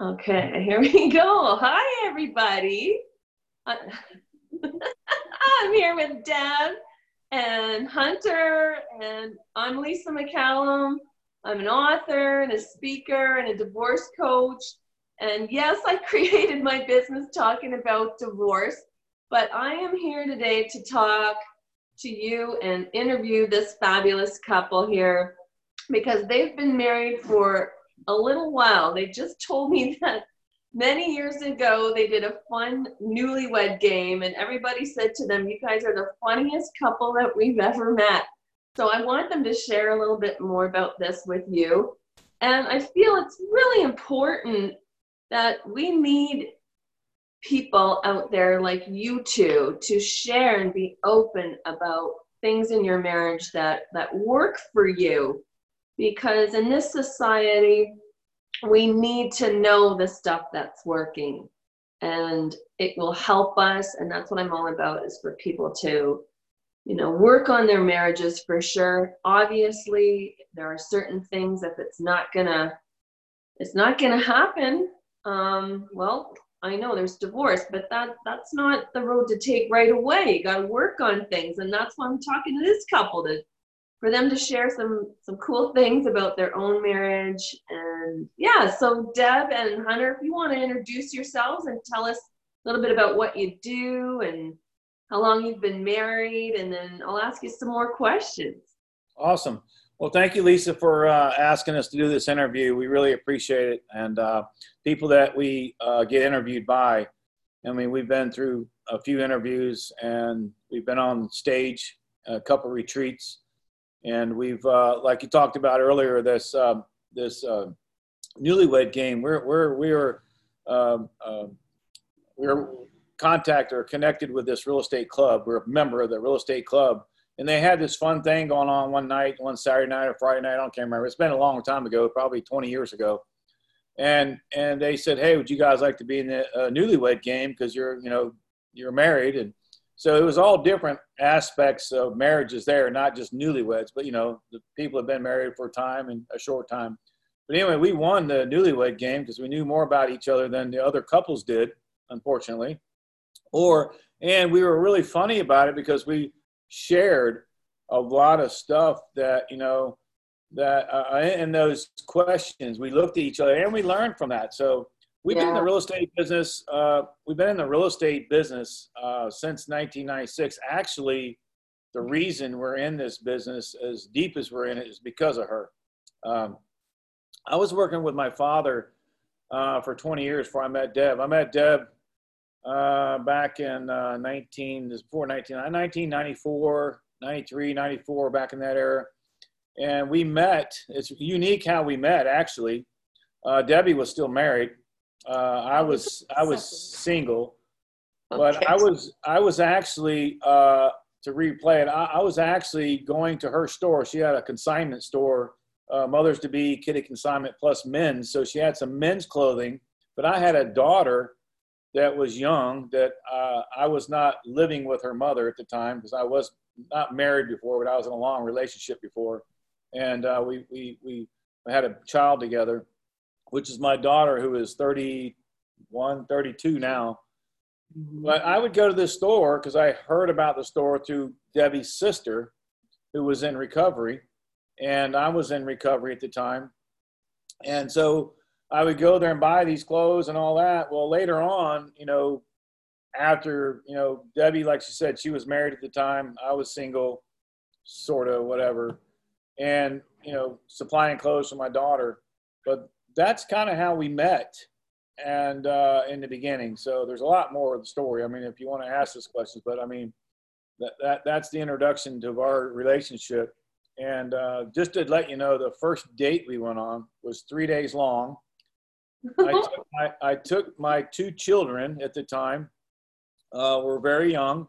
Okay, here we go. Hi, everybody. Uh, I'm here with Deb and Hunter, and I'm Lisa McCallum. I'm an author and a speaker and a divorce coach. And yes, I created my business talking about divorce, but I am here today to talk to you and interview this fabulous couple here because they've been married for a little while. They just told me that many years ago they did a fun newlywed game, and everybody said to them, You guys are the funniest couple that we've ever met. So I want them to share a little bit more about this with you. And I feel it's really important that we need people out there like you two to share and be open about things in your marriage that that work for you because in this society, we need to know the stuff that's working and it will help us. And that's what I'm all about is for people to, you know, work on their marriages for sure. Obviously, there are certain things if it's not gonna, it's not gonna happen. Um, well, I know there's divorce, but that that's not the road to take right away. You got to work on things, and that's why I'm talking to this couple to for them to share some some cool things about their own marriage. And yeah so deb and hunter if you want to introduce yourselves and tell us a little bit about what you do and how long you've been married and then i'll ask you some more questions. Awesome. Well thank you lisa for uh, asking us to do this interview. We really appreciate it. And uh, people that we uh, get interviewed by i mean we've been through a few interviews and we've been on stage a couple retreats and we've uh, like you talked about earlier this um, this uh, newlywed game. We're we're we're um, uh, we're contact or connected with this real estate club. We're a member of the real estate club, and they had this fun thing going on one night, one Saturday night or Friday night. I don't remember. It's been a long time ago, probably 20 years ago. And and they said, hey, would you guys like to be in the uh, newlywed game because you're you know you're married and so it was all different aspects of marriages there, not just newlyweds, but you know, the people have been married for a time and a short time. But anyway, we won the newlywed game because we knew more about each other than the other couples did, unfortunately. Or and we were really funny about it because we shared a lot of stuff that you know that uh, in those questions we looked at each other and we learned from that. So We've yeah. been in the real estate business. Uh, we've been in the real estate business uh, since 1996. Actually, the reason we're in this business as deep as we're in it is because of her. Um, I was working with my father uh, for 20 years before I met Deb. I met Deb uh, back in uh, 19, before 19, 1994, 93, 94, back in that era. And we met. It's unique how we met, actually. Uh, Debbie was still married uh, I was I was single, but okay. I was I was actually uh, to replay it. I, I, was actually going to her store. She had a consignment store, uh, mothers to be, kitty consignment plus men's. So she had some men's clothing. But I had a daughter that was young that uh, I was not living with her mother at the time because I was not married before, but I was in a long relationship before, and uh, we we we had a child together which is my daughter who is 31, 32 now. Mm-hmm. But I would go to this store because I heard about the store through Debbie's sister, who was in recovery, and I was in recovery at the time. And so I would go there and buy these clothes and all that. Well, later on, you know, after, you know, Debbie, like she said, she was married at the time. I was single, sort of, whatever. And, you know, supplying clothes for my daughter. But that's kind of how we met and uh, in the beginning. So there's a lot more of the story. I mean, if you want to ask this questions, but I mean, that, that that's the introduction to our relationship. And uh, just to let you know, the first date we went on was three days long. I, took my, I took my two children at the time, uh, were very young,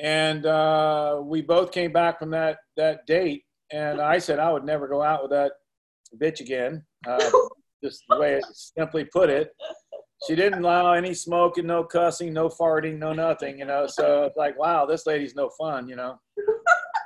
and uh, we both came back from that that date. And I said I would never go out with that bitch again. Uh, just the way it simply put it. She didn't allow any smoking, no cussing, no farting, no nothing, you know. So it's like, wow, this lady's no fun, you know.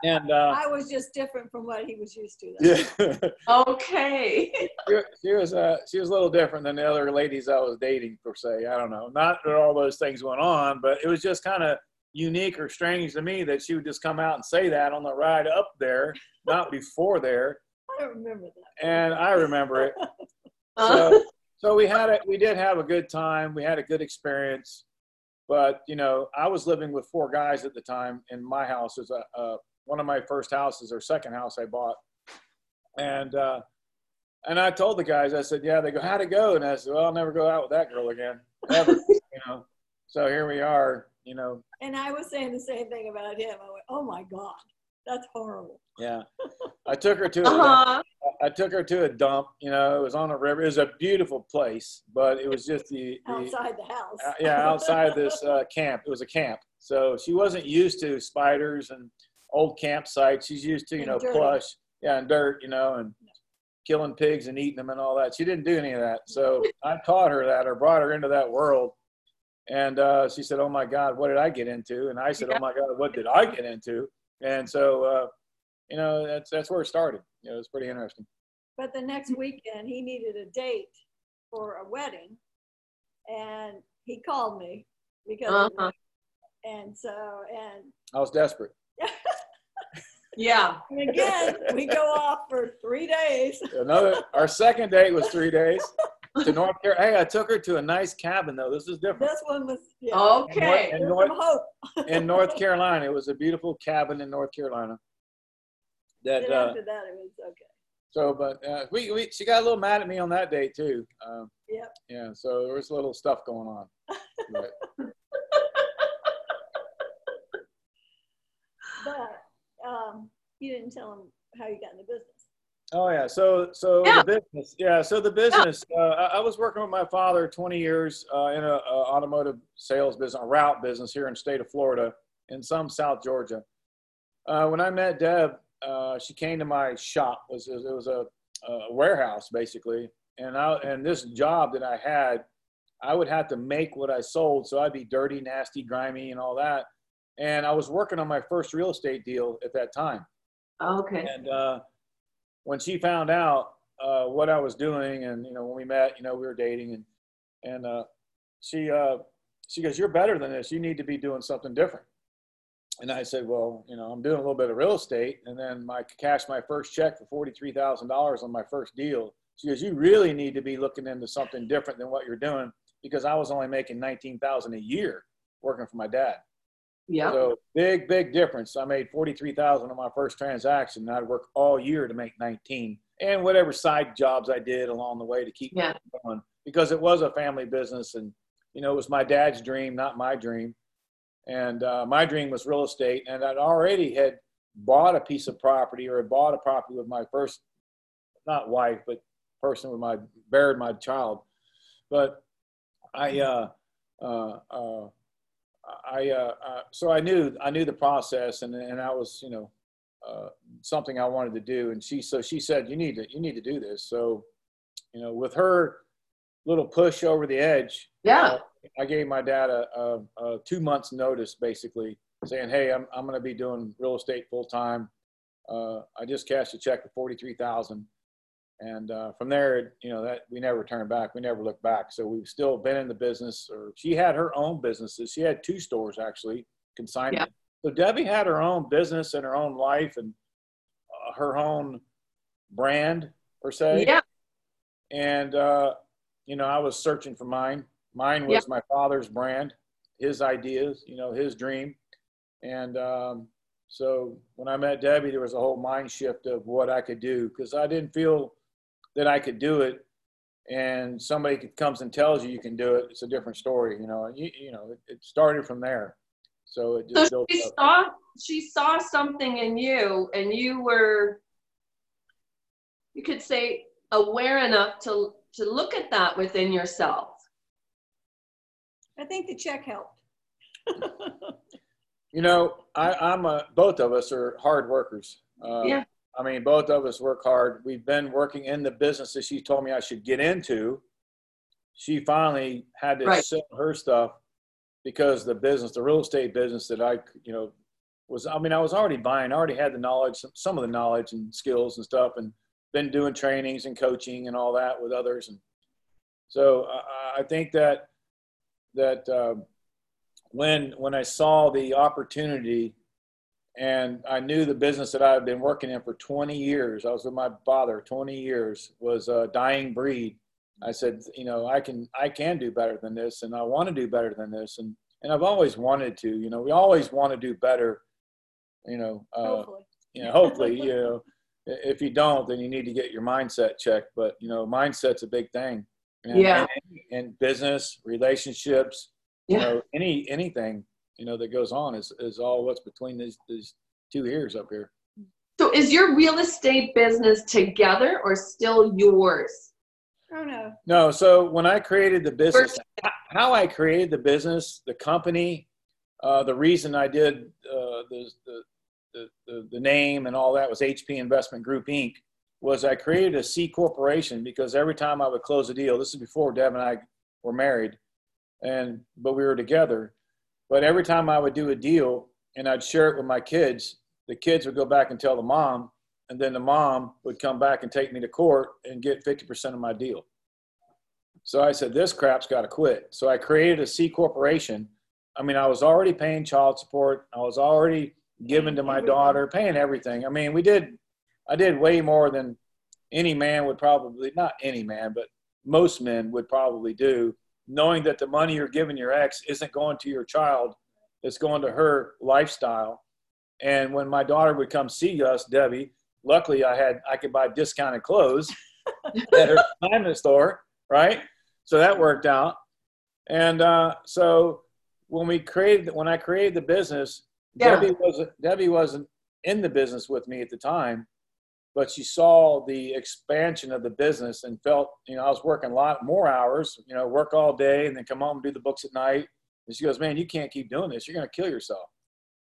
And uh, I was just different from what he was used to. yeah, Okay. she, she was uh, she was a little different than the other ladies I was dating per se. I don't know, not that all those things went on, but it was just kind of unique or strange to me that she would just come out and say that on the ride up there, not before there. I remember that. And I remember it. So, so we had it. We did have a good time. We had a good experience. But you know, I was living with four guys at the time in my house. Is a, a one of my first houses or second house I bought, and uh, and I told the guys, I said, "Yeah." They go, "How'd it go?" And I said, "Well, I'll never go out with that girl again, ever." you know. So here we are. You know, And I was saying the same thing about him. I went, oh my God, that's horrible. yeah. I took her to a, uh-huh. I took her to a dump. You know, it was on a river. It was a beautiful place, but it was just the, the Outside the house. uh, yeah, outside this uh, camp. It was a camp. So she wasn't used to spiders and old campsites. She's used to, you And know, dirt. plush, yeah, and dirt, you know, and killing pigs and eating them and all that. She didn't do any of that. So I taught her that or brought her into that world. And uh, she said, Oh my God, what did I get into? And I said, Yeah. Oh my God, what did I get into? And so, uh, you know, that's, that's where it started. You know, it's pretty interesting. But the next weekend, he needed a date for a wedding. And he called me because, Uh-huh. that. and so, and, I was desperate. Yeah. and again, we go off for three days. Another, our second date was three days to North Carolina. Hey, I took her to a nice cabin though. This is different. This one was, yeah. Okay. And There's North, some hope. in North Carolina, it was a beautiful cabin in North Carolina. That Then uh, after that, it was okay. so, but uh, we, we she got a little mad at me on that day too. Um, Yep. yeah, so there was a little stuff going on. But, But um, you didn't tell him how you got in the business. Oh yeah, so so Yeah. the business, yeah, so the business. Uh, I, I was working with my father 20 years uh, in a, a automotive sales business, a route business here in the state of Florida, in some South Georgia. Uh, when I met Deb, uh, she came to my shop. It was, it was a, a warehouse basically, and I and this job that I had, I would have to make what I sold, so I'd be dirty, nasty, grimy, and all that. And I was working on my first real estate deal at that time. Okay. And uh, when she found out uh, what I was doing, and you know, when we met, you know, we were dating, and and uh, she uh, she goes, "You're better than this. You need to be doing something different." And I said, "Well, you know, I'm doing a little bit of real estate, and then I cashed my first check for forty three thousand dollars on my first deal." She goes, "You really need to be looking into something different than what you're doing because I was only making nineteen thousand a year working for my dad." Yeah. So big, big difference. I made forty-three thousand on my first transaction. I'd work all year to make nineteen, and whatever side jobs I did along the way to keep Yeah. going because it was a family business, and you know it was my dad's dream, not my dream. And uh, my dream was real estate, and I'd already had bought a piece of property or had bought a property with my first, not wife, but person with my buried my child. But I, uh, uh, uh, I, uh, uh, so I knew, I knew the process and, and I was, you know, uh, something I wanted to do. And she, so she said, you need to, you need to do this. So, you know, with her little push over the edge, Yeah. I gave my dad a, a, a two months notice, basically saying, "Hey, I'm I'm going to be doing real estate full time. Uh, I just cashed a check for forty three thousand, and uh, from there, you know that we never turned back. We never looked back. So we've still been in the business. Or she had her own businesses. She had two stores actually, consignment. So Debbie had her own business and her own life and uh, her own brand per se Yeah. and uh, you know i was searching for mine mine was Yeah. my father's brand his ideas you know his dream and um, so when i met debbie there was a whole mind shift of what i could do because i didn't feel that i could do it and somebody comes and tells you you can do it it's a different story you know and you, you know it, it started from there so it just So she up. saw she saw something in you, and you were, you could say, aware enough to to look at that within yourself. I think the check helped. You know, I, I'm a, both of us are hard workers. Uh, Yeah. I mean, both of us work hard. We've been working in the business that she told me I should get into. She finally had to Right. sell her stuff because the business, the real estate business that I, you know, was, I mean, I was already buying, I already had the knowledge, some, some of the knowledge and skills and stuff, and been doing trainings and coaching and all that with others. And so I, I think that that uh, when when I saw the opportunity and I knew the business that I had been working in for 20 years. I was with my father 20 years. Was a dying breed. I said, you know, I can I can do better than this, and I want to do better than this, and and I've always wanted to. You know, we always want to do better. You know, uh, Hopefully. you know, hopefully, you know, if you don't, then you need to get your mindset checked. But you know, mindset's a big thing. And, Yeah. And, and business, relationships, you Yeah. know, any anything you know that goes on is is all what's between these these two ears up here. So is your real estate business together or still yours? Oh, no. No, so when I created the business, h- how I created the business, the company, uh, the reason I did uh, the, the, the, the, the name and all that was HP Investment Group Inc. was I created a C corporation because every time I would close a deal, this is before Deb and I were married, and but we were together. But every time I would do a deal and I'd share it with my kids, the kids would go back and tell the mom, and then the mom would come back and take me to court and get 50% of my deal. So I said, this crap's got to quit. So I created a C corporation. I mean, I was already paying child support. I was already giving to my daughter, paying everything. I mean, we did, I did way more than any man would probably, not any man, but most men would probably do, knowing that the money you're giving your ex isn't going to your child, it's going to her lifestyle. And when my daughter would come see us, Debbie, luckily I had, I could buy discounted clothes at her consignment store, right? So that worked out. And uh, so when we created, when I created the business, Yeah. Debbie wasn't Debbie wasn't in the business with me at the time, but she saw the expansion of the business and felt, you know, I was working a lot more hours, you know, work all day and then come home and do the books at night. And she goes, "Man, you can't keep doing this. You're going to kill yourself."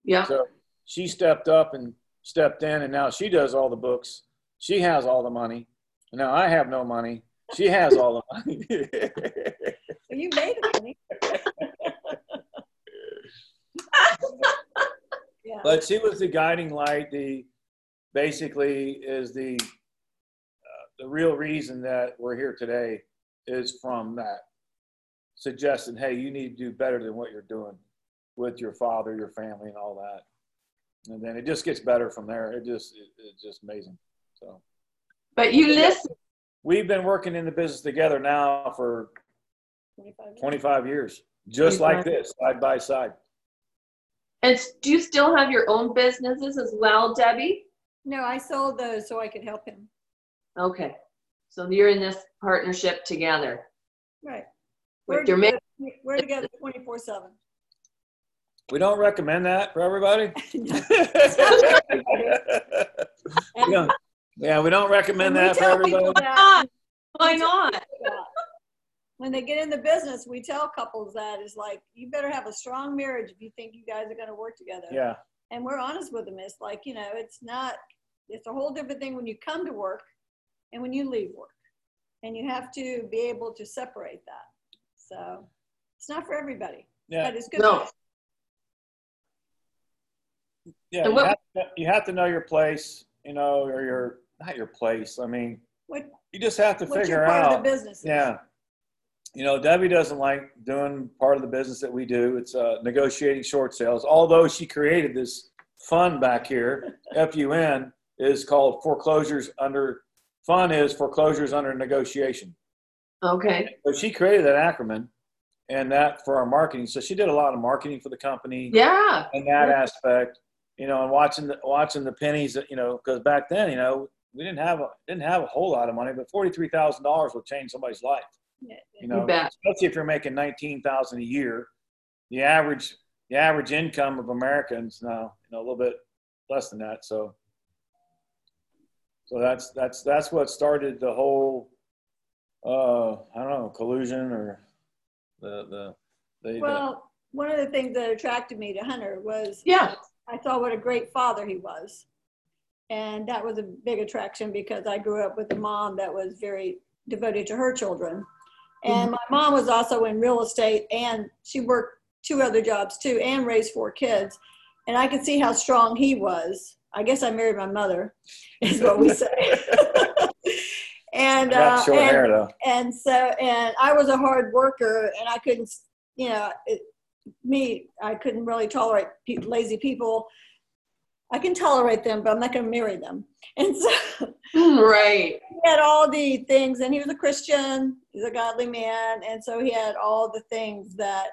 Yeah. So she stepped up and stepped in, and now she does all the books. She has all the money. And now I have no money. She has all the money. You made it, honey. Yeah. but she was the guiding light. The basically is the uh, the real reason that we're here today is from that suggesting, hey, you need to do better than what you're doing with your father, your family, and all that. And then it just gets better from there. It just it, it's just amazing. So. But you listen. We've been working in the business together now for 25 years. 25 years, just like this, side by side. And do you still have your own businesses as well, Debbie? No, I sold those so I could help him. Okay. So you're in this partnership together. Right. We're your ma- together- We're together twenty-four seven. We don't recommend that for everybody. We don't- yeah, we don't recommend that for everybody. not? Why not? When they get in the business, we tell couples that is like, you better have a strong marriage if you think you guys are gonna work together. Yeah, And we're honest with them. It's like, you know, it's not, it's a whole different thing when you come to work and when you leave work. And you have to be able to separate that. So it's not for everybody, yeah, but it's good. No. yeah. You have, to, you have to know your place, you know, or your not your place. I mean, What, you just have to what figure your part out. of the business. Yeah. You know, Debbie doesn't like doing part of the business that we do. It's uh, negotiating short sales. Although she created this fund back here, FUN is called foreclosures under. Fun is foreclosures under negotiation. Okay. So she created that acronym, and that for our marketing. So she did a lot of marketing for the company Yeah. in that aspect. You know, and watching the watching the pennies. You know, because back then, you know, we didn't have a didn't have a whole lot of money, but forty three thousand dollars will change somebody's life Yeah, you know, bet. especially if you're making nineteen thousand a year. The average the average income of Americans now, you know, a little bit less than that. So so that's that's that's what started the whole uh I don't know, collusion or the the the, Well, one of the things that attracted me to Hunter was Yeah. I saw what a great father he was. And that was a big attraction because I grew up with a mom that was very devoted to her children. And my mom was also in real estate and she worked two other jobs too and raised four kids. and I could see how strong he was. I guess I married my mother, is what we say. and I uh, short and, hair though. and so and I was a hard worker, and I couldn't, you know, it, me, I couldn't really tolerate pe- lazy people. I can tolerate them, but I'm not going to marry them. And so Right. he had all the things, and he was a Christian. He's a godly man, and so he had all the things that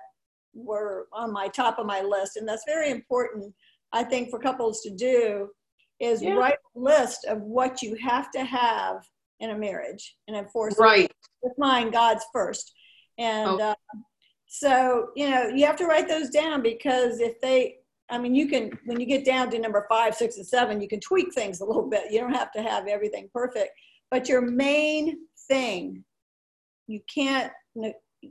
were on my top of my list, and that's very important. I think for couples to do is Yeah. write a list of what you have to have in a marriage, and enforce Right. with mine, God's first. And Okay. uh, so, you know, you have to write those down because if they, I mean, you can, when you get down to number five, six, and seven, you can tweak things a little bit. You don't have to have everything perfect. But your main thing, you can't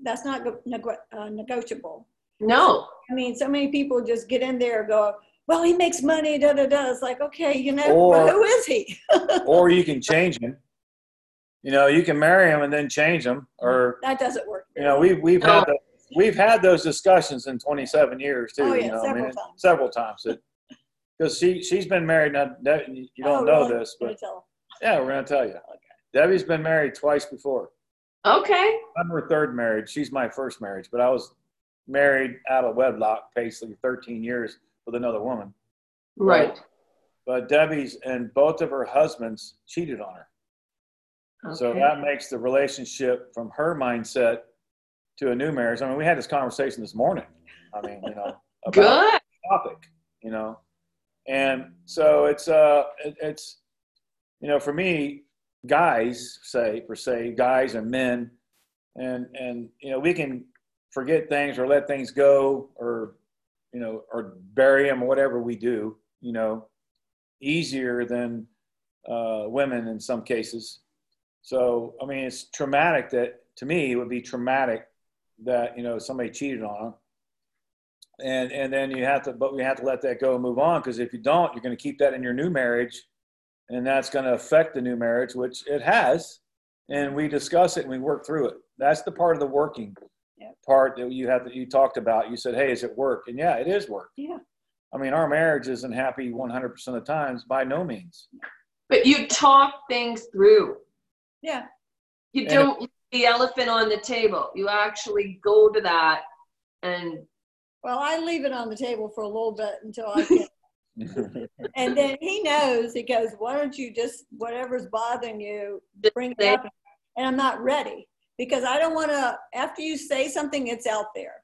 that's not nego- uh, negotiable. No. I mean, so many people just get in there and go, well, he makes money, da da da. It's like, okay, you know, Or- well, who is he? or you can change him. You know, you can marry him and then change him, or that doesn't work. you know, we've we've No. had the, we've had those discussions in 27 years too. Oh, you yeah, know, several I mean, times. several times. Because she she's been married. Now, you don't Oh, know really? this, but yeah, we're gonna tell you. Okay. Debbie's been married twice before. Okay. I'm her third marriage. She's my first marriage, but I was married out of wedlock, basically 13 years with another woman. Right. But Debbie's and both of her husbands cheated on her. So that makes the relationship from her mindset to a new marriage. I mean, we had this conversation this morning. I mean, you know, about topic, you know, and so it's uh, it, it's you know, for me, guys say per se, guys and men, and and you know, we can forget things or let things go or you know or bury them whatever we do, you know, easier than uh, women in some cases. So, I mean, it's traumatic that, to me, it would be traumatic that, you know, somebody cheated on them. And, and then you have to, but we have to let that go and move on because if you don't, you're going to keep that in your new marriage and that's going to affect the new marriage, which it has. And we discuss it and we work through it. That's the part of the working Yep. part that you have that you talked about. You said, Hey, is it work? And yeah, it is work. Yeah. I mean, our marriage isn't happy 100% of the times by no means. But you talk things through. Yeah. You And don't leave the elephant on the table. You actually go to that and Well, I leave it on the table for a little bit until I can. and then he knows, he goes, Why don't you just, whatever's bothering you, bring it up? And I'm not ready because I don't want to, after you say something, it's out there.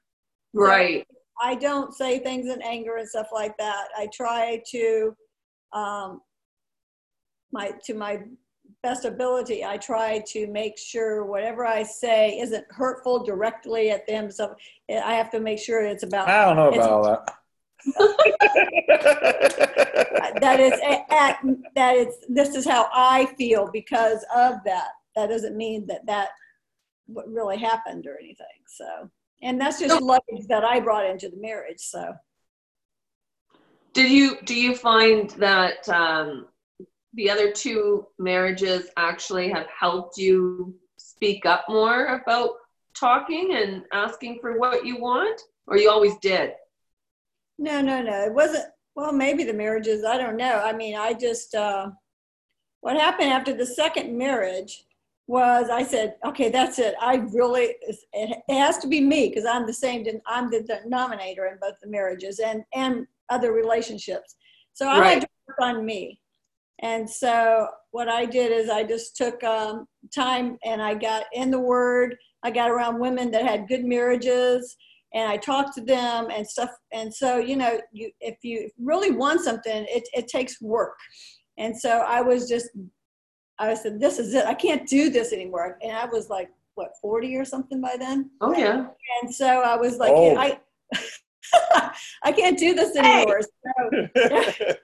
right. I don't say things in anger and stuff like that. I try to, um, my to my best ability, I try to make sure whatever I say isn't hurtful directly at them. So I have to make sure it's about I don't know It's- about all that. that is a- at that it's this is how I feel because of that. That doesn't mean that that what really happened or anything. So, and that's just luggage that I brought into the marriage. So. Did you do you find that um, the other two marriages actually have helped you speak up more about talking and asking for what you want, or you always did? No, no, no. It wasn't. Well, maybe the marriages. I don't know. I mean, I just. Uh, what happened after the second marriage was I said, okay, that's it. I really. It, has to be me because I'm the same. I'm the denominator in both the marriages and and other relationships. So I Right. had to work on me. And so what I did is I just took um, time and I got in the Word. I got around women that had good marriages and I talked to them and stuff. And so, you know, you if you really want something, it, it takes work. And so I was just, I said, this is it. I can't do this anymore. And I was like, what, 40 or something by then? Oh yeah. And so I was like, Oh. I, I can't do this anymore. So,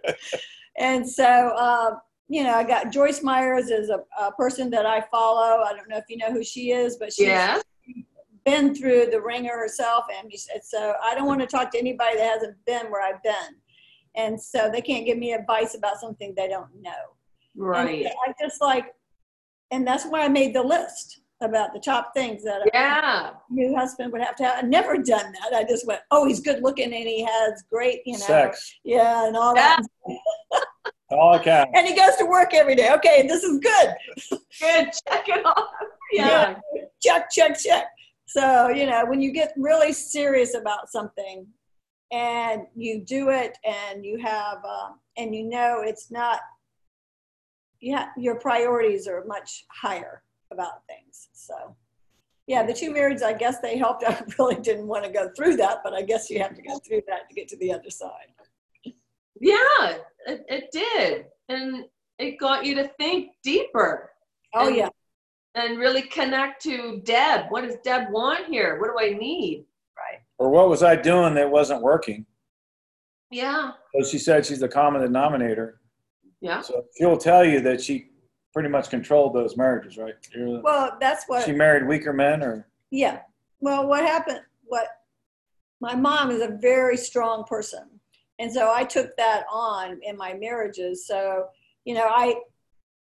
and so, uh, you know, I got Joyce Myers as a, a person that I follow. I don't know if you know who she is, but she's Yeah. been through the ringer herself. And she said, so I don't want to talk to anybody that hasn't been where I've been. And so they can't give me advice about something they don't know. Right. And I just like, and that's why I made the list about the top things that Yeah. a new husband would have to have. I've never done that. I just went, oh, he's good looking and he has great, you know, Sex. yeah, and all that. All accounts. And he goes to work every day. Okay, this is good. Good. Check it off. Yeah. check, check, check. So, you know, when you get really serious about something and you do it and you have, um, and you know it's not, yeah, your priorities are much higher about things. So, yeah, the two marriages, I guess they helped. I really didn't want to go through that, but I guess you have to go through that to get to the other side. Yeah, it, it did. And it got you to think deeper Oh, And- yeah. and really connect to Deb. What does Deb want here? What do I need? Right. Or what was I doing that wasn't working? Yeah. So she said she's the common denominator. Yeah. So she'll tell you that she pretty much controlled those marriages, right? You're- Well, that's what. She married weaker men, or Yeah. Well, what happened, what my mom is a very strong person. And so I took that on in my marriages. So, you know, I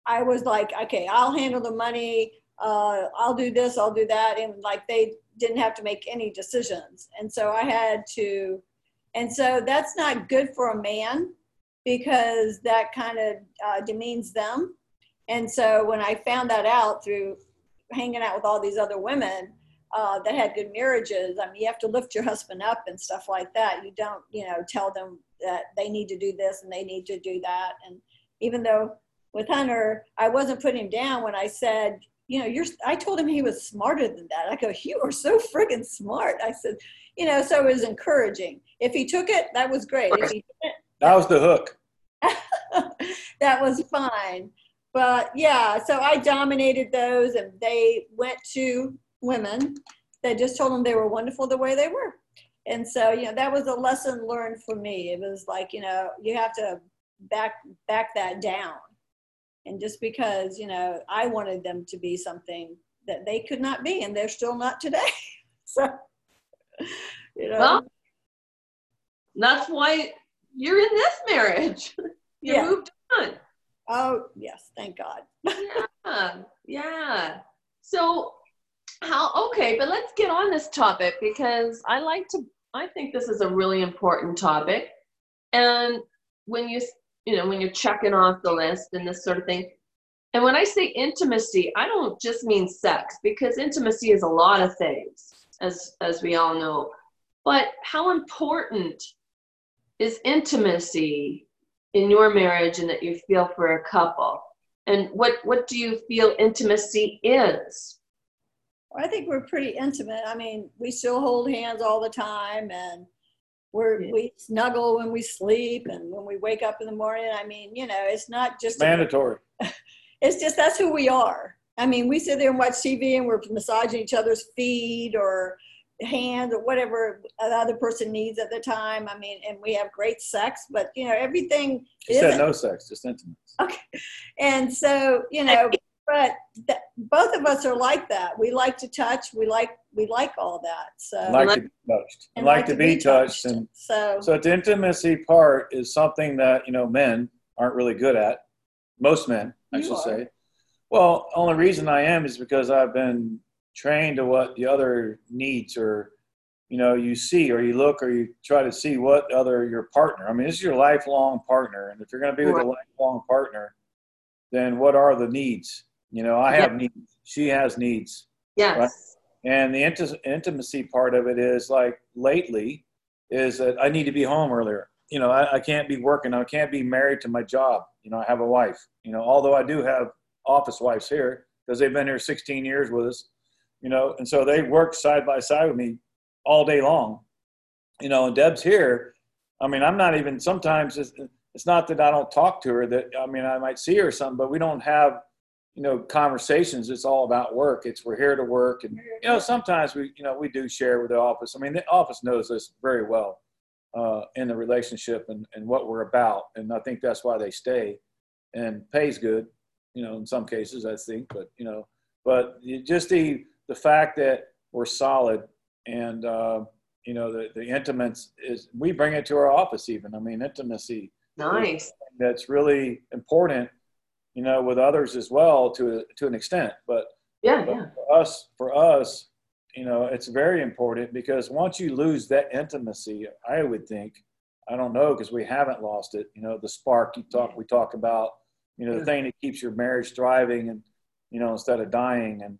I was like, okay, I'll handle the money, uh, I'll do this, I'll do that. And like they didn't have to make any decisions. And so I had to and so that's not good for a man because that kind of uh, demeans them. And so when I found that out through hanging out with all these other women, uh, that had good marriages. I mean, you have to lift your husband up and stuff like that. You don't, you know, tell them that they need to do this and they need to do that. And even though with Hunter, I wasn't putting him down when I said, you know, you're, I told him he was smarter than that. I go, you are so friggin' smart. I said, you know, so it was encouraging. If he took it, that was great. If he that was the hook. that was fine. But yeah, so I dominated those and they went to women that just told them they were wonderful the way they were. And so, you know, that was a lesson learned for me. It was like, you know, you have to back back that down. And just because, you know, I wanted them to be something that they could not be and they're still not today. so you know Well, that's why you're in this marriage. you Yeah. moved on. oh yes, thank God. Yeah. Yeah. So how okay, but let's get on this topic because I like to I think this is a really important topic. And when you you know, when you're checking off the list and this sort of thing. And when I say intimacy, I don't just mean sex because intimacy is a lot of things as as we all know. But how important is intimacy in your marriage and that you feel for a couple? And what what do you feel intimacy is? Well, I think we're pretty intimate. I mean, we still hold hands all the time and we're, Yeah. we snuggle when we sleep and when we wake up in the morning. I mean, you know, it's not just, a- Mandatory. it's just, that's who we are. I mean, we sit there and watch TV and we're massaging each other's feet or hands or whatever the other person needs at the time. I mean, and we have great sex, but you know, everything She said no sex, just intimate. Okay. And so, you know, but th- both of us are like that. We like to touch. We like we like all that. So Like to be touched. and Like to be touched. And so so the intimacy part is something that, you know, men aren't really good at. Most men, I should say. Well, only reason I am is because I've been trained to what the other needs or you know you see or you look or you try to see what other your partner i mean this is your lifelong partner and if you're going to be with a lifelong partner then what are the needs you know i have needs she has needs Yes. and the inti- intimacy part of it is like lately is that I need to be home earlier. You know, I, I can't be working. I can't be married to my job. You know, I have a wife. You know, although I do have office wives here because they've been here 16 years with us. You know, and so they work side by side with me all day long. You know, and Deb's here. I mean, I'm not even. Sometimes it's, it's not that I don't talk to her. That I mean, I might see her or something, but we don't have you know conversations it's all about work it's we're here to work and you know sometimes we you know we do share with the office i mean the office knows us very well uh, in the relationship and, and what we're about and i think that's why they stay and pays good you know in some cases i think but you know but just the the fact that we're solid and uh, you know the the intimates is we bring it to our office even i mean intimacy Nice. that's really important, you know, with others as well to to an extent. But Yeah, yeah. For us, for us, you know, it's very important because once you lose that intimacy, I would think, I don't know, because we haven't lost it. You know, the spark you talk, we talk about, you know, the thing that keeps your marriage thriving and, you know, instead of dying and,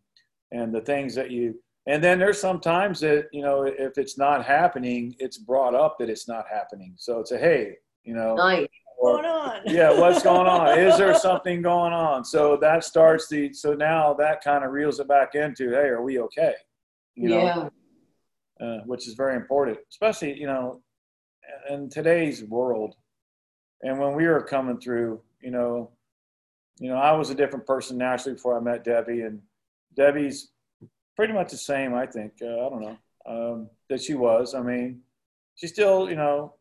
and the things that you, and then there's sometimes that, you know, if it's not happening, it's brought up that it's not happening. So it's a, hey, you know, Nice. or- Going on. yeah, what's going on? Is there something going on? So that starts the, so now that kind of reels it back into, hey, are we okay? You know, Yeah. uh, which is very important, especially you know, in today's world. And when we were coming through, you know, you know, I was a different person naturally before I met Debbie, and Debbie's pretty much the same, I think. Uh, I don't know um, that she was. I mean, she still, you know,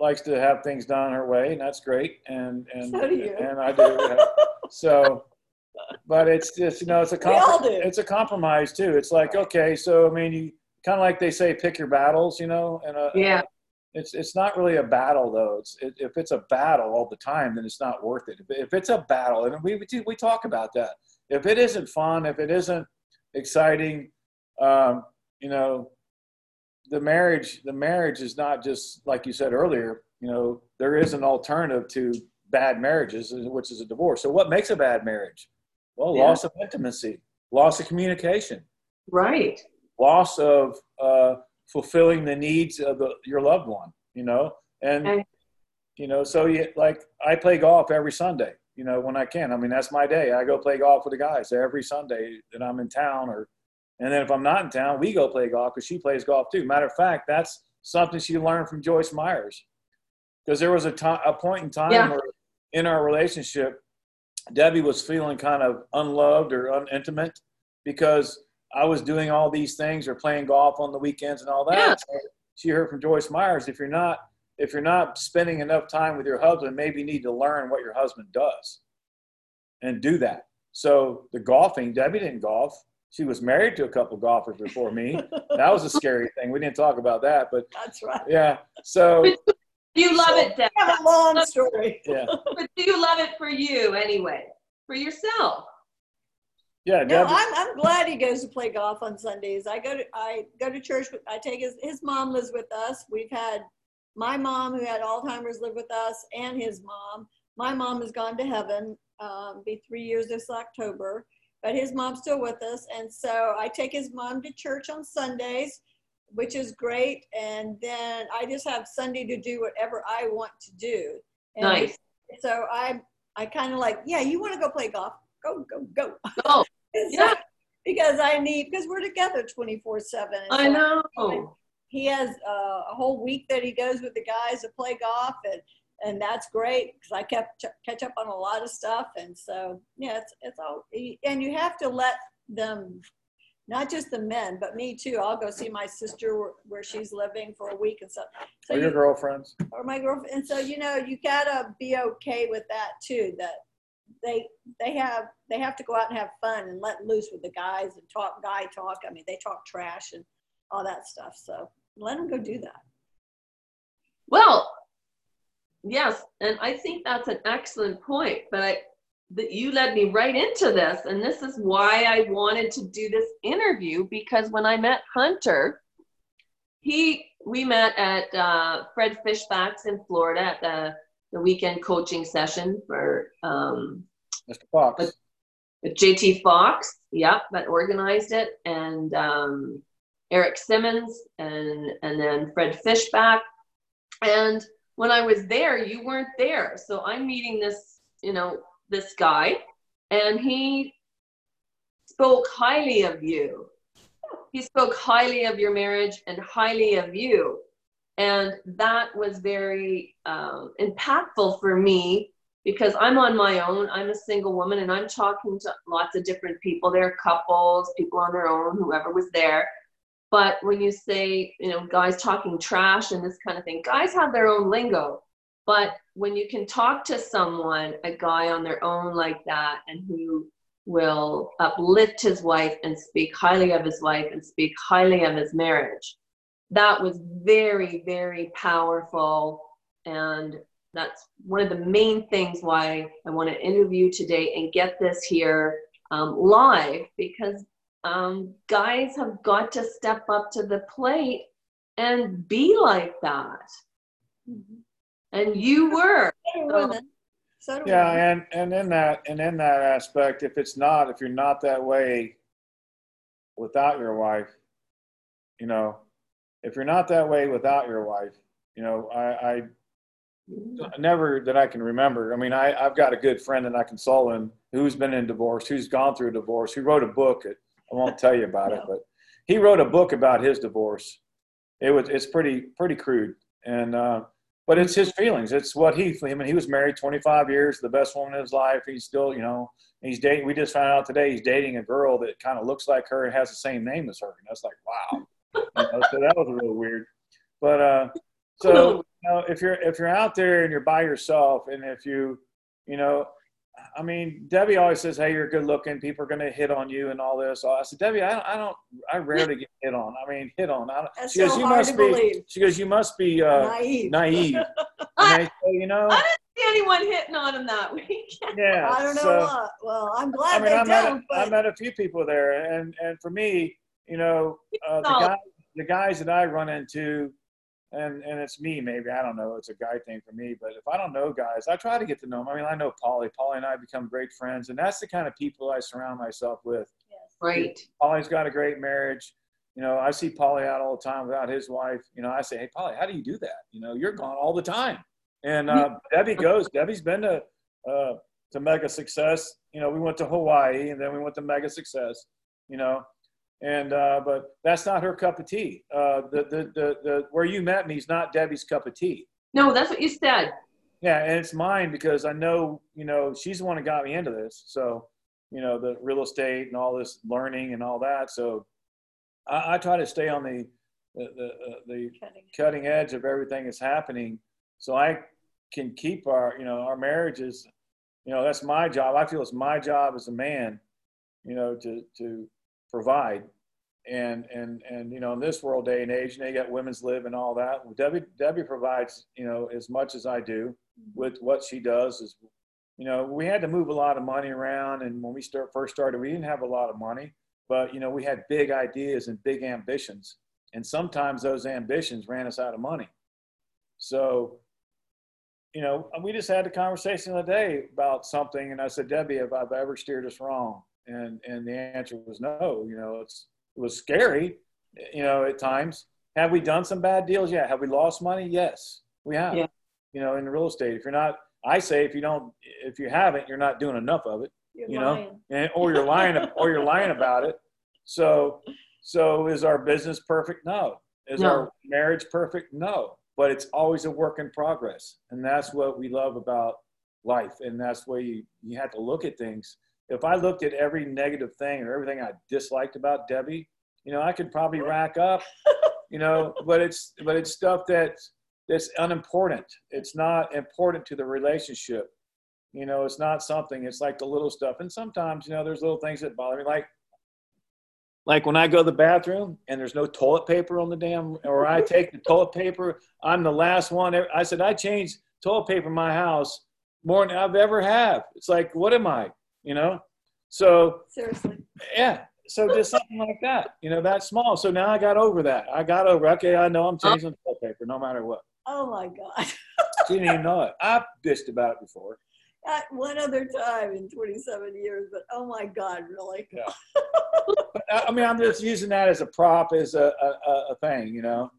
likes to have things done her way, and that's great. And and So do you. and I do. so, but it's just you know, it's a We all comprom- do. it's a compromise too. It's like okay, so I mean, you kind of like they say, pick your battles, you know, and uh, Yeah. it's it's not really a battle though. It's it, if it's a battle all the time, then it's not worth it. If, if it's a battle, and we we, do- we talk about that. If it isn't fun, if it isn't exciting, um, you know, the marriage the marriage is not just like you said earlier. You know, there is an alternative to bad marriages, which is a divorce. So what makes a bad marriage? Well, Yeah. loss of intimacy, loss of communication Right. loss of uh, fulfilling the needs of the, your loved one, you know, and Okay. you know, so you like I play golf every Sunday, you know, when I can. I mean, that's my day. I go play golf with the guys every Sunday that I'm in town, or and then if I'm not in town, we go play golf because she plays golf too. Matter of fact, that's something she learned from Joyce Myers, because there was a time, a point in time Yeah. where in our relationship, Debbie was feeling kind of unloved or unintimate because I was doing all these things or playing golf on the weekends and all that. Yeah. So she heard from Joyce Myers, if you're not if you're not spending enough time with your husband, maybe you need to learn what your husband does and do that. So the golfing, Debbie didn't golf. She was married to a couple golfers before me. That was a scary thing. We didn't talk about that, but That's right. yeah. So do You love it, Debbie. Have a long story. yeah, But do you love it for you anyway? For yourself? yeah. No, I'm, I'm glad he goes to play golf on Sundays. I go to I go to church. I take his his mom lives with us. We've had my mom who had Alzheimer's live with us, and his mom. My mom has gone to heaven. Um, be three years this October, but his mom's still with us, and so I take his mom to church on Sundays, which is great. And then I just have Sunday to do whatever I want to do. And Nice. So I I kind of like, yeah, you want to go play golf? Go go go. Oh, Yeah. because I need because we're together 24 seven. I know. He has uh, a whole week that he goes with the guys to play golf, and and that's great because I kept ch- catch up on a lot of stuff, and so yeah, it's it's all and you have to let them. Not just the men, but me too. I'll go see my sister where, where she's living for a week and stuff. So or your you- girlfriends. or my girlfriend. And so, you know, you gotta be okay with that too, that they, they have, they have to go out and have fun and let loose with the guys and talk guy talk. I mean, they talk trash and all that stuff. So let them go do that. Well, yes, and I think that's an excellent point, but I, that you led me right into this, and this is why I wanted to do this interview because when I met Hunter, he we met at uh, Fred Fishbacks in Florida at the the weekend coaching session for um, Mr. Fox. with JT Fox, yep, that organized it, and um, Eric Simmons, and and then Fred Fishback. And when I was there, you weren't there, so I'm meeting this, you know, this guy, and he spoke highly of you. He spoke highly of your marriage and highly of you, and that was very um, impactful for me because I'm on my own. I'm a single woman and I'm talking to lots of different people. There are couples, people on their own, whoever was there. But when you say, you know, guys talking trash and this kind of thing, guys have their own lingo. But when you can talk to someone, a guy on their own like that, and who will uplift his wife and speak highly of his wife and speak highly of his marriage, that was very, very powerful. And that's one of the main things why I want to interview today and get this here um, live because um, guys have got to step up to the plate and be like that. Mhm. And you were. So So- women. So do Yeah, women. and and in that and in that aspect, if it's not, if you're not that way without your wife, you know, if you're not that way without your wife, you know, I, I never that I can remember. I mean, I I've got a good friend that I consult in who's been in divorce, who's gone through a divorce, who wrote a book. I won't tell you about it, but he wrote a book about his divorce. It was it's pretty pretty crude, and uh, but it's his feelings. It's what he. I mean, he was married 25 years, the best woman in his life. He's still, you know, he's dating. We just found out today he's dating a girl that kind of looks like her and has the same name as her. And that's like, wow. You know, so that was a little weird. But uh, so you know, if you're if you're out there and you're by yourself, and if you, you know, I mean, Debbie always says, "Hey, you're good looking. People are going to hit on you and all this." I said, "Debbie, I don't, I don't, I rarely get hit on. I mean, hit on. I don't, That's she goes, so "You hard must to be." believe. She goes, "You must be uh, Naive. naive." And I say, you know, I didn't see anyone hitting on him that weekend. yeah. I don't know so- what. Well, I'm glad I glad mean, they I met, don't. a, I but met a few people there, and and for me, you know, uh, the No. guys, the guys that I run into, and and it's me maybe I don't know, it's a guy thing for me. But if I don't know guys, I try to get to know them. I mean, I know Polly. Polly and I become great friends, and that's the kind of people I surround myself with. yes. Right. Polly's got a great marriage. You know, I see Polly out all the time without his wife. You know, I say, hey, Polly, how do you do that? You know, you're gone all the time. And uh, Debbie goes. Debbie's been to uh, to Mega Success. You know, we went to Hawaii and then we went to Mega Success. You know, and uh, but that's not her cup of tea. Uh, the, the the the where you met me is not Debbie's cup of tea. No, that's what you said. Yeah, and it's mine because I know, you know, she's the one that got me into this. So, you know, the real estate and all this learning and all that. So, I, I try to stay on the the the, uh, the Cutting. cutting edge of everything that's happening, so I can keep our, you know, our marriages. You know, that's my job. I feel it's my job as a man, you know, to to provide. And and and you know, in this world day and age, you know, you got women's live and all that. Debbie Debbie provides, you know, as much as I do mm-hmm. with what she does is you know we had to move a lot of money around and when we start first started we didn't have a lot of money but you know we had big ideas and big ambitions and sometimes those ambitions ran us out of money. So you know we just had a conversation the other day about something and i said debbie have i ever steered us wrong? And and the answer was no you know it's it was scary you know at times. Have we done some bad deals? Yeah. Have we lost money? Yes we have. Yeah. you know in real estate if you're not i say if you don't if you haven't you're not doing enough of it You're you know lying. and or you're lying or you're lying about it. So so is our business perfect? No. Is No. our marriage perfect? No. But it's always a work in progress. And that's what we love about life. And that's where you you have to look at things if i looked at every negative thing or everything i disliked about debbie you know i could probably rack up you know but it's but it's stuff that's that's unimportant. It's not important to the relationship. You know it's not something it's like the little stuff. And sometimes you know there's little things that bother me like like when i go to the bathroom and there's no toilet paper on the damn or i take the toilet paper i'm the last one i said i changed toilet paper in my house more than i've ever have. It's like what am i you know so Seriously. yeah so just something like that you know that small so now i got over that i got over okay i know i'm changing the paper no matter what Oh my God. she didn't even know it i've bitched about it before Uh, One other time in 27 years, but oh my God, really? Yeah. But I I mean, I'm just using that as a prop, as a, a- a thing, you know.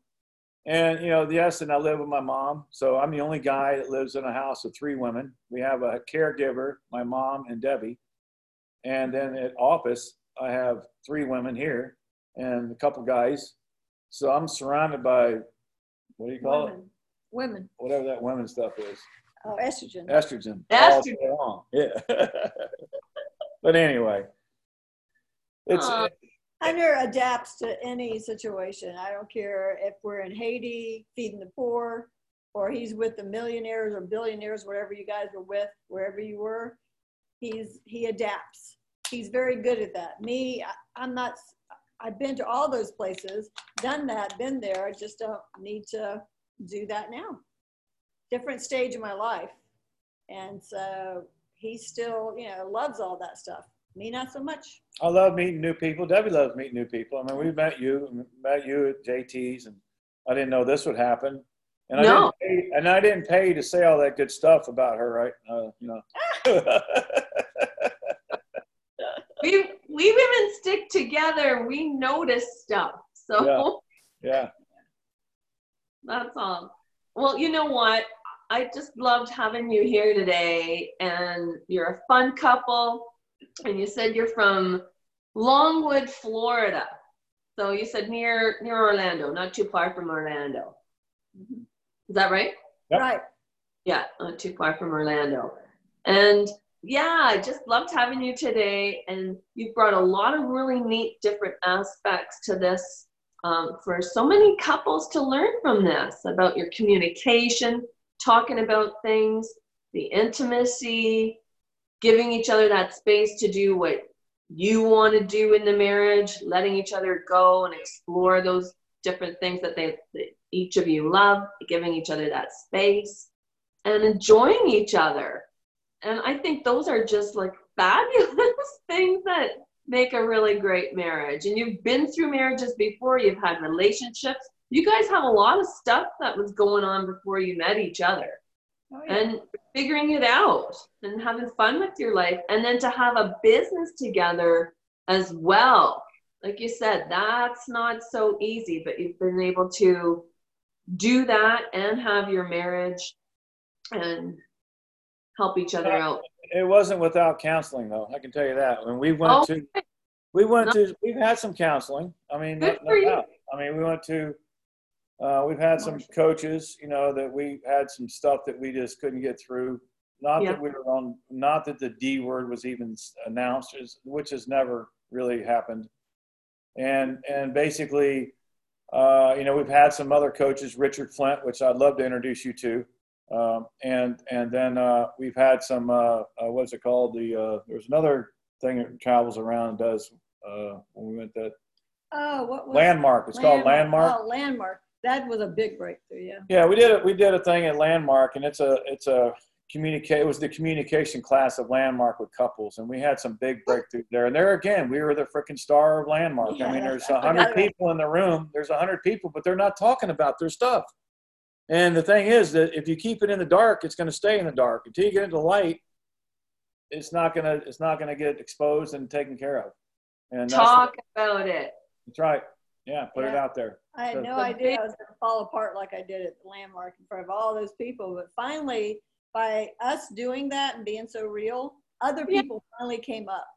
And you know, yes, and I live with my mom, so I'm the only guy that lives in a house with three women. We have a caregiver, my mom and Debbie, and then at office I have three women here and a couple guys. So I'm surrounded by what do you call it? Women. Women. Whatever that women stuff is. Oh, estrogen. Estrogen. all day Estrogen. long. Yeah. but anyway, it's Aw. Hunter adapts to any situation. I don't care if we're in Haiti feeding the poor, or he's with the millionaires or billionaires, whatever you guys were with, wherever you were. He's he adapts. He's very good at that. Me, I, I'm not. I've been to all those places, done that, been there. I just don't need to do that now. Different stage of my life, and so he still, you know, loves all that stuff. Me, not so much. I love meeting new people. Debbie loves meeting new people. I mean, we met you, met you at JT's, and I didn't know this would happen. And I No. didn't pay, and I didn't pay to say all that good stuff about her, right? Uh, you know. We we women stick together. We notice stuff. So Yeah. yeah. that's all. Well, you know what? I just loved having you here today, and you're a fun couple. And you said you're from Longwood, Florida. So you said near near Orlando, not too far from Orlando. Is that right? Yep. Right. Yeah, not too far from Orlando. And yeah, I just loved having you today. And you've brought a lot of really neat different aspects to this um, for so many couples to learn from this about your communication, talking about things, the intimacy, giving each other that space to do what you want to do in the marriage, letting each other go and explore those different things that they that each of you love, giving each other that space and enjoying each other. And I think those are just like fabulous things that make a really great marriage. And you've been through marriages before, you've had relationships. You guys have a lot of stuff that was going on before you met each other Oh, yeah. and figuring it out and having fun with your life. And then to have a business together as well. Like you said, that's not so easy, but you've been able to do that and have your marriage and help each other out. It wasn't without counseling, though. I can tell you that. When we went Oh, to, we went to, we've had some counseling. I mean, no, Good no for you. doubt. I mean, we went to, uh, we've had some coaches, you know, that we had some stuff that we just couldn't get through. Not Yeah. that we were on, not that the D word was even announced, which has never really happened. And and basically, uh, you know, we've had some other coaches, Richard Flint, which I'd love to introduce you to. Um, and and then uh, we've had some uh, uh, what's it called? The uh, there's another thing that travels around and does uh, when we went that Oh, what was landmark. It's called Landmark. Oh, landmark. That was a big breakthrough. Yeah. Yeah, we did it. We did a thing at Landmark, and it's a it's a communicate. It was the communication class of Landmark with couples, and we had some big breakthroughs there. And there again, we were the freaking star of Landmark. Yeah, I mean, there's I a forgot hundred people in the room. There's a hundred people, but they're not talking about their stuff. And the thing is that if you keep it in the dark, it's going to stay in the dark until you get into light. It's not gonna it's not gonna get exposed and taken care of. And that's, Talk about it. that's right. Yeah, put it out there. I had So- no idea big- I was going to fall apart like I did at the landmark in front of all those people. But finally, by us doing that and being so real, other Yeah. people finally came up.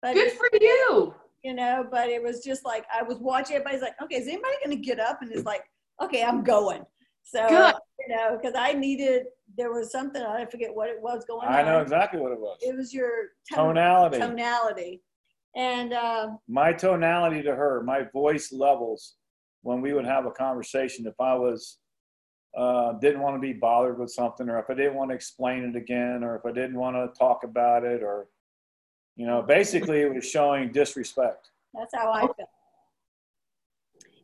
But Good for you. you know, but it was just like I was watching. Everybody's like, "Okay, is anybody going to get up?" And it's like, "Okay, I'm going." So Good. you know, because I needed there was something I forget what it was going on. I know exactly what it was. It was your tone, Tonality. tonality, and uh, my tonality to her, my voice levels when we would have a conversation. If I was uh, didn't want to be bothered with something, or if I didn't want to explain it again, or if I didn't want to talk about it, or you know, basically it was showing disrespect. That's how I felt.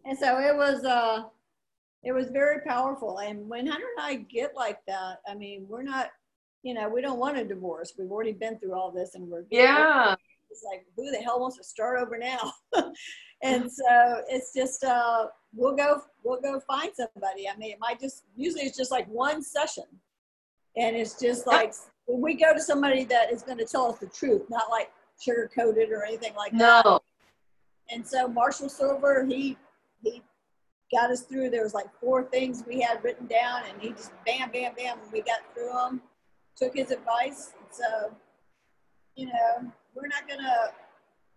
And so it was uh it was very powerful. And when Hunter and I get like that, I mean, we're not, you know, we don't want a divorce. We've already been through all this and we're Yeah. It's like who the hell wants to start over now? and so it's just uh we'll go we'll go find somebody. I mean it might just usually it's just like one session. And it's just like when we go to somebody that is going to tell us the truth, not like sugar coated or anything like that. No. And so Marshall Sylver, he he got us through. There was like four things we had written down, and he just bam, bam, bam, and we got through them. Took his advice. So, you know, we're not gonna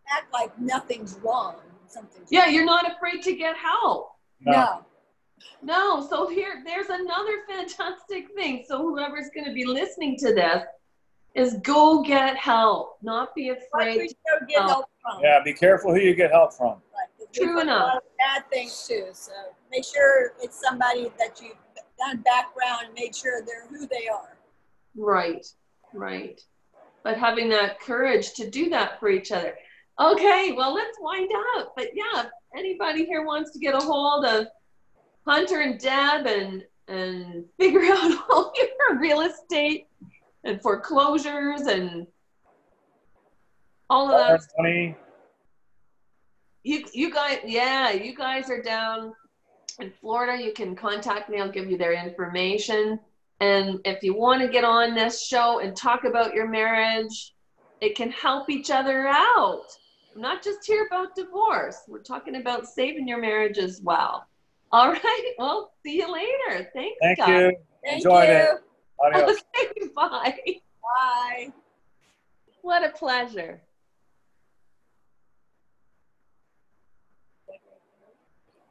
act like nothing's wrong. Something's Yeah, you're not afraid to get help. no. No, so here, there's another fantastic thing. So whoever's going to be listening to this is go get help. Not be afraid. we go get help from. Yeah, be careful who you get help from. Right, 'cause we've True enough. Bad things too. So make sure it's somebody that you've done background and made sure they're who they are. Right, right. But having that courage to do that for each other. Okay, well, let's wind up. But yeah, if anybody here wants to get a hold of Hunter and Deb and and figure out all your real estate and foreclosures and all of that. Money. You, you guys, yeah, you guys are down in Florida. You can contact me. I'll give you their information. And if you want to get on this show and talk about your marriage, it can help each other out. I'm not just here about divorce. We're talking about saving your marriage as well. All right. Well, see you later. Thanks, Thank guys. you. Thank Enjoyed you. it. Adios. Okay, bye. Bye. What a pleasure.